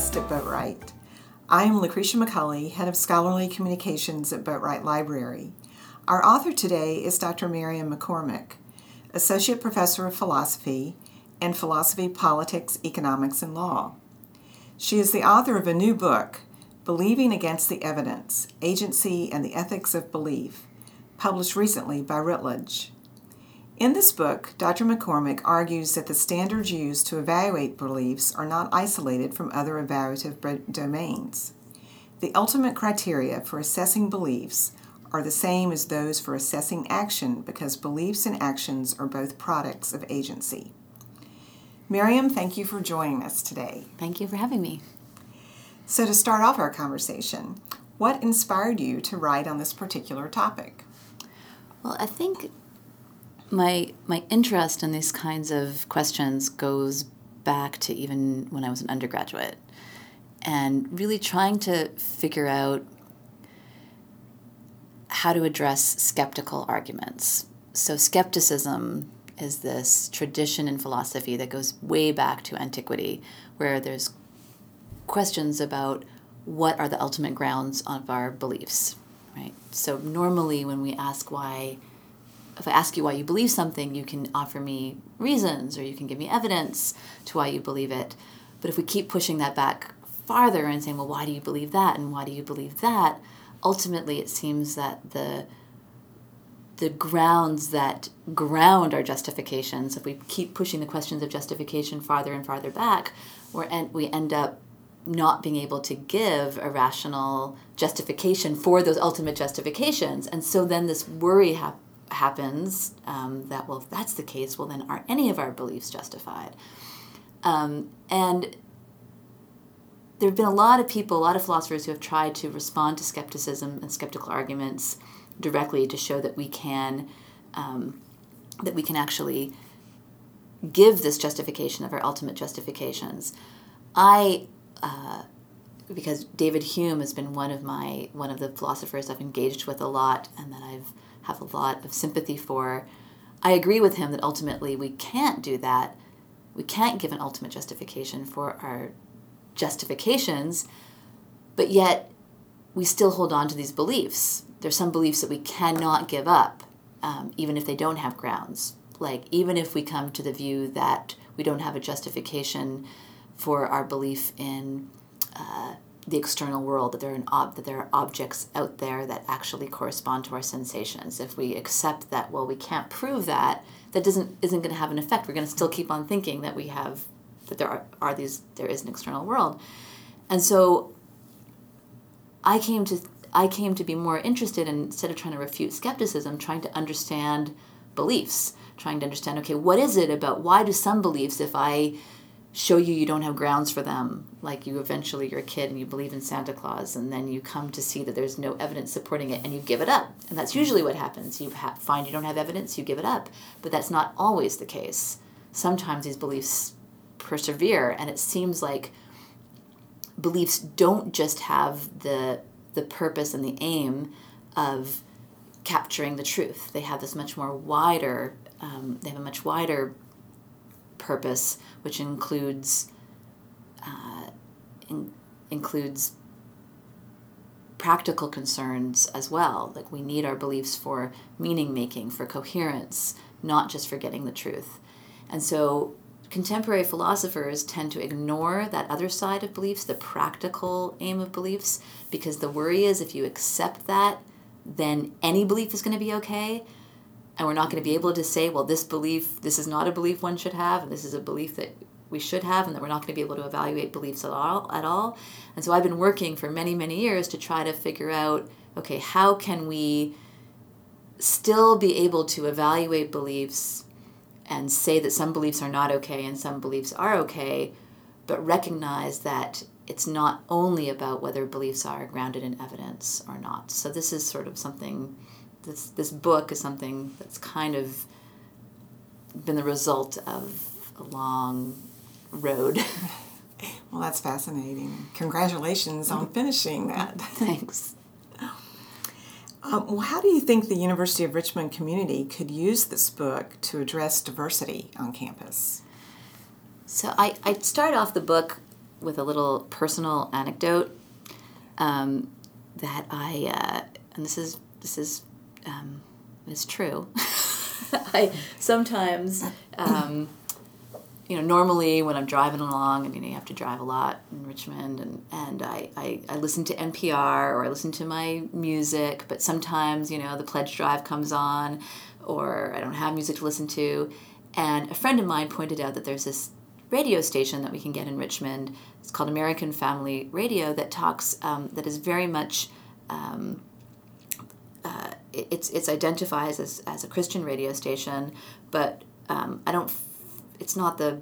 guest at Boatwright. I am Lucretia McCulley, Head of Scholarly Communications at Boatwright Library. Our author today is Dr. Miriam McCormick, Associate Professor of Philosophy and Philosophy, Politics, Economics, and Law. She is the author of a new book, Believing Against the Evidence Agency and the Ethics of Belief, published recently by Routledge. In this book, Dr. McCormick argues that the standards used to evaluate beliefs are not isolated from other evaluative domains. The ultimate criteria for assessing beliefs are the same as those for assessing action because beliefs and actions are both products of agency. Miriam, thank you for joining us today. Thank you for having me. So, to start off our conversation, what inspired you to write on this particular topic? Well, I think my my interest in these kinds of questions goes back to even when I was an undergraduate and really trying to figure out how to address skeptical arguments. So skepticism is this tradition in philosophy that goes way back to antiquity where there's questions about what are the ultimate grounds of our beliefs, right? So normally when we ask why if I ask you why you believe something, you can offer me reasons or you can give me evidence to why you believe it. But if we keep pushing that back farther and saying, well, why do you believe that and why do you believe that? Ultimately, it seems that the the grounds that ground our justifications, if we keep pushing the questions of justification farther and farther back, we en- we end up not being able to give a rational justification for those ultimate justifications. And so then this worry happens happens um, that well if that's the case well then are any of our beliefs justified? Um, and there have been a lot of people a lot of philosophers who have tried to respond to skepticism and skeptical arguments directly to show that we can um, that we can actually give this justification of our ultimate justifications. I uh, because david hume has been one of my one of the philosophers i've engaged with a lot and that i've have a lot of sympathy for. I agree with him that ultimately we can't do that. We can't give an ultimate justification for our justifications, but yet we still hold on to these beliefs. There's some beliefs that we cannot give up, um, even if they don't have grounds. Like, even if we come to the view that we don't have a justification for our belief in uh, the external world that there are ob- that there are objects out there that actually correspond to our sensations. If we accept that well we can't prove that that doesn't isn't going to have an effect. We're going to still keep on thinking that we have that there are, are these there is an external world. And so i came to i came to be more interested in instead of trying to refute skepticism trying to understand beliefs trying to understand okay what is it about why do some beliefs if i show you you don't have grounds for them like you eventually you're a kid and you believe in santa claus and then you come to see that there's no evidence supporting it and you give it up. And that's usually what happens. You ha- find you don't have evidence you give it up. But that's not always the case. Sometimes these beliefs persevere and it seems like beliefs don't just have the the purpose and the aim of capturing the truth. They have this much more wider um, they have a much wider purpose, which includes uh, in, includes practical concerns as well. Like we need our beliefs for meaning making, for coherence, not just for getting the truth. And so contemporary philosophers tend to ignore that other side of beliefs, the practical aim of beliefs, because the worry is if you accept that, then any belief is going to be okay and we're not going to be able to say, well, this belief, this is not a belief one should have, and this is a belief that we should have, and that we're not going to be able to evaluate beliefs at all. At all. And so I've been working for many, many years to try to figure out, okay, how can we still be able to evaluate beliefs and say that some beliefs are not okay and some beliefs are okay, but recognize that it's not only about whether beliefs are grounded in evidence or not. So this is sort of something this this book is something that's kind of been the result of a long road. well, that's fascinating. Congratulations on finishing that. Thanks. Um, well, how do you think the University of Richmond community could use this book to address diversity on campus? So I, I start off the book with a little personal anecdote um, that I, uh, and this is this is um, is true. I sometimes, um, you know, normally when I'm driving along, I mean, you have to drive a lot in Richmond, and and I, I, I listen to NPR or I listen to my music, but sometimes you know the pledge drive comes on, or I don't have music to listen to, and a friend of mine pointed out that there's this radio station that we can get in Richmond. It's called American Family Radio that talks um, that is very much. Um, it's it's identifies as, as a Christian radio station, but um, I don't. It's not the.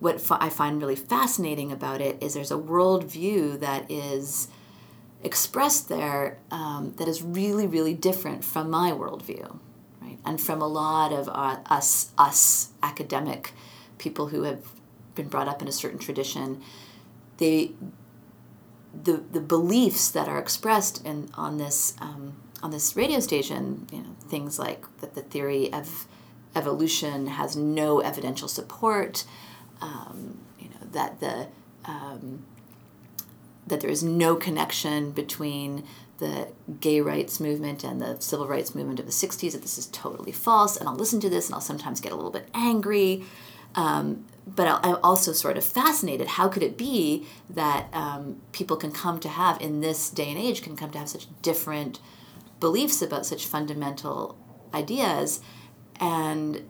What I find really fascinating about it is there's a worldview that is expressed there um, that is really really different from my worldview, right? And from a lot of uh, us us academic people who have been brought up in a certain tradition, they the the beliefs that are expressed in on this um, on this radio station, you know, things like that the theory of evolution has no evidential support, um, you know, that the um, that there is no connection between the gay rights movement and the civil rights movement of the 60s, that this is totally false. And I'll listen to this and I'll sometimes get a little bit angry. Um, but I'm also sort of fascinated. How could it be that um, people can come to have, in this day and age, can come to have such different beliefs about such fundamental ideas? And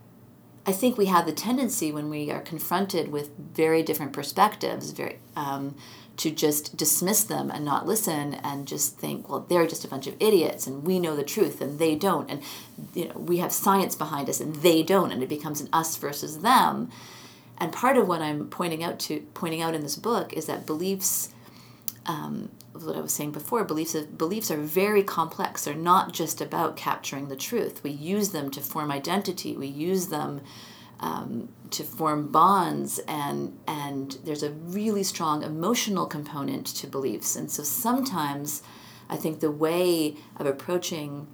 I think we have the tendency when we are confronted with very different perspectives, very um, to just dismiss them and not listen and just think, well, they're just a bunch of idiots and we know the truth and they don't, and you know we have science behind us and they don't, and it becomes an us versus them. And part of what I'm pointing out to pointing out in this book is that beliefs, um, what I was saying before, beliefs beliefs are very complex. They're not just about capturing the truth. We use them to form identity. We use them um, to form bonds, and and there's a really strong emotional component to beliefs. And so sometimes, I think the way of approaching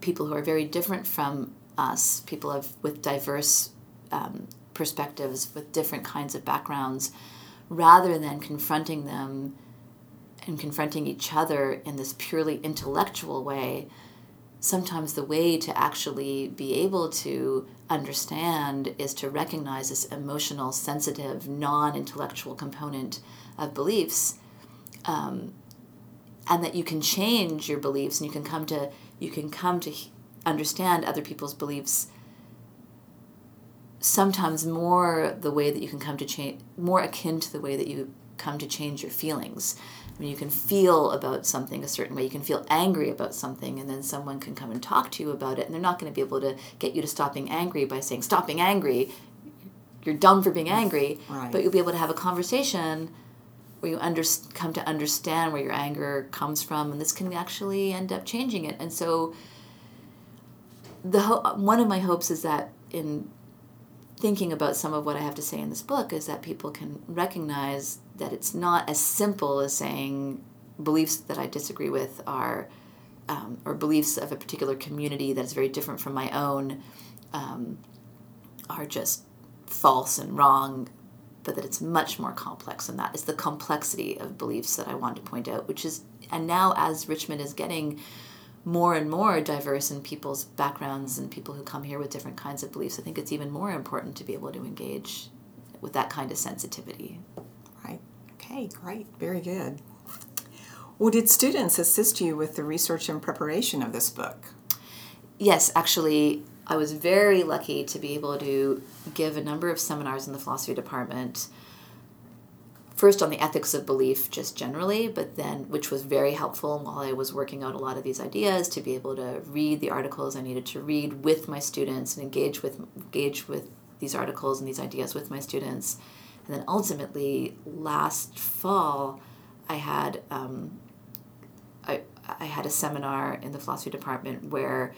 people who are very different from us, people of with diverse um, perspectives with different kinds of backgrounds rather than confronting them and confronting each other in this purely intellectual way sometimes the way to actually be able to understand is to recognize this emotional sensitive non-intellectual component of beliefs um, and that you can change your beliefs and you can come to you can come to understand other people's beliefs sometimes more the way that you can come to change, more akin to the way that you come to change your feelings. I mean, you can feel about something a certain way. You can feel angry about something, and then someone can come and talk to you about it, and they're not going to be able to get you to stop being angry by saying, Stop being angry. You're dumb for being angry. Right. But you'll be able to have a conversation where you under, come to understand where your anger comes from, and this can actually end up changing it. And so, the ho- one of my hopes is that in thinking about some of what I have to say in this book is that people can recognize that it's not as simple as saying beliefs that I disagree with are, um, or beliefs of a particular community that is very different from my own, um, are just false and wrong, but that it's much more complex than that. It's the complexity of beliefs that I want to point out, which is, and now as Richmond is getting more and more diverse in people's backgrounds and people who come here with different kinds of beliefs, I think it's even more important to be able to engage with that kind of sensitivity. Right. Okay, great. Very good. Well, did students assist you with the research and preparation of this book? Yes, actually, I was very lucky to be able to give a number of seminars in the philosophy department first on the ethics of belief just generally but then which was very helpful while i was working out a lot of these ideas to be able to read the articles i needed to read with my students and engage with engage with these articles and these ideas with my students. And then ultimately last fall i had um, I, I had a seminar in the philosophy department where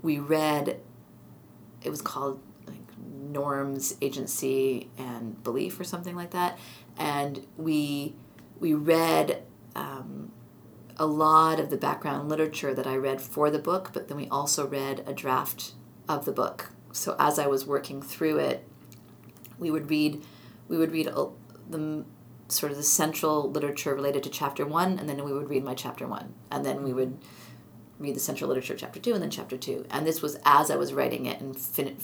we read it was called like norms agency and belief or something like that and we we read um, a lot of the background literature that I read for the book, but then we also read a draft of the book. So as I was working through it, we would read we would read the sort of the central literature related to chapter one, and then we would read my chapter one, and then we would read the central literature chapter two, and then chapter two. And this was as I was writing it and fin-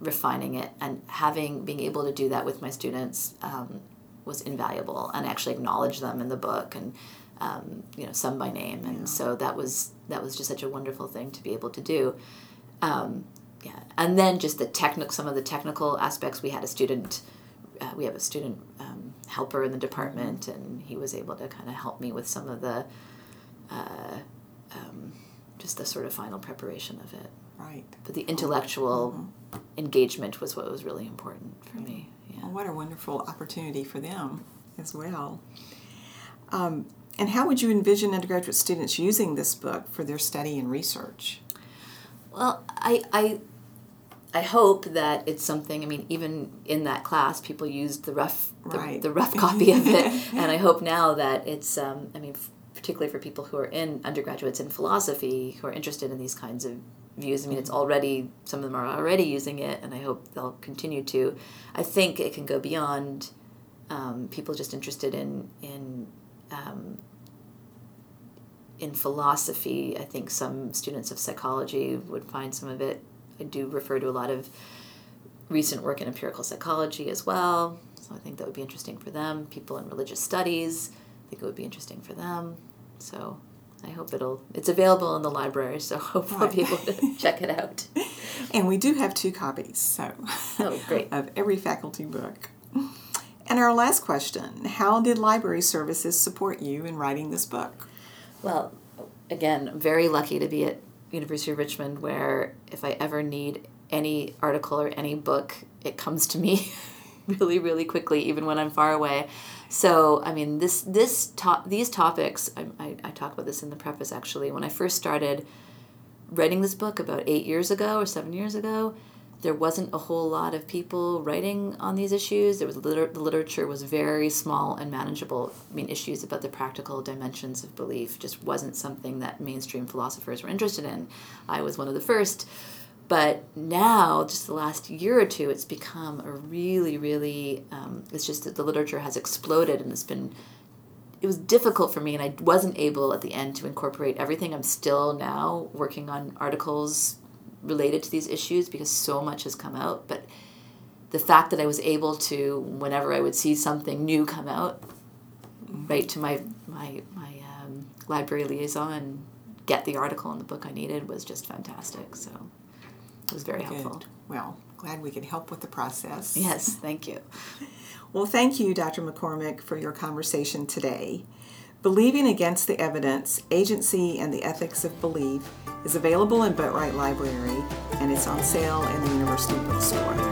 refining it, and having being able to do that with my students um, was invaluable, and I actually acknowledge them in the book and. Um, you know, some by name, and yeah. so that was that was just such a wonderful thing to be able to do. Um, yeah, and then just the technical, some of the technical aspects. We had a student uh, we have a student um, helper in the department, and he was able to kind of help me with some of the, uh, um, just the sort of final preparation of it. Right. But the intellectual mm-hmm. Engagement was what was really important for me. Yeah. Well, what a wonderful opportunity for them as well. Um, and how would you envision undergraduate students using this book for their study and research? Well, I, I I hope that it's something. I mean, even in that class, people used the rough, the, right. the rough copy of it, and I hope now that it's. Um, I mean, f- particularly for people who are in undergraduates in philosophy who are interested in these kinds of views. I mean, it's already some of them are already using it, and I hope they'll continue to. I think it can go beyond um, people just interested in in um, in philosophy. I think some students of psychology would find some of it I do refer to a lot of recent work in empirical psychology as well. So I think that would be interesting for them. People in religious studies, I think it would be interesting for them. So I hope it'll it's available in the library, so hope right. I'll be able to check it out. And we do have two copies, so oh great of every faculty book. And our last question: How did library services support you in writing this book? Well, again, very lucky to be at University of Richmond where if I ever need any article or any book, it comes to me really, really quickly, even when I'm far away. So, I mean, this this to- these topics, I, I, I talk about this in the preface actually. When I first started writing this book about eight years ago or seven years ago, there wasn't a whole lot of people writing on these issues. There was liter- the literature was very small and manageable. I mean, issues about the practical dimensions of belief just wasn't something that mainstream philosophers were interested in. I was one of the first, but now, just the last year or two, it's become a really, really. Um, it's just that the literature has exploded, and it's been. It was difficult for me, and I wasn't able at the end to incorporate everything. I'm still now working on articles related to these issues because so much has come out. But the fact that I was able to, whenever I would see something new come out, write to my my my um, library liaison and get the article and the book I needed was just fantastic. So it was very Good. helpful. Well, glad we could help with the process. Yes, thank you. well, thank you, Dr. McCormick, for your conversation today. Believing Against the Evidence Agency and the Ethics of Belief is available in Boatwright Library and it's on sale in the University Bookstore.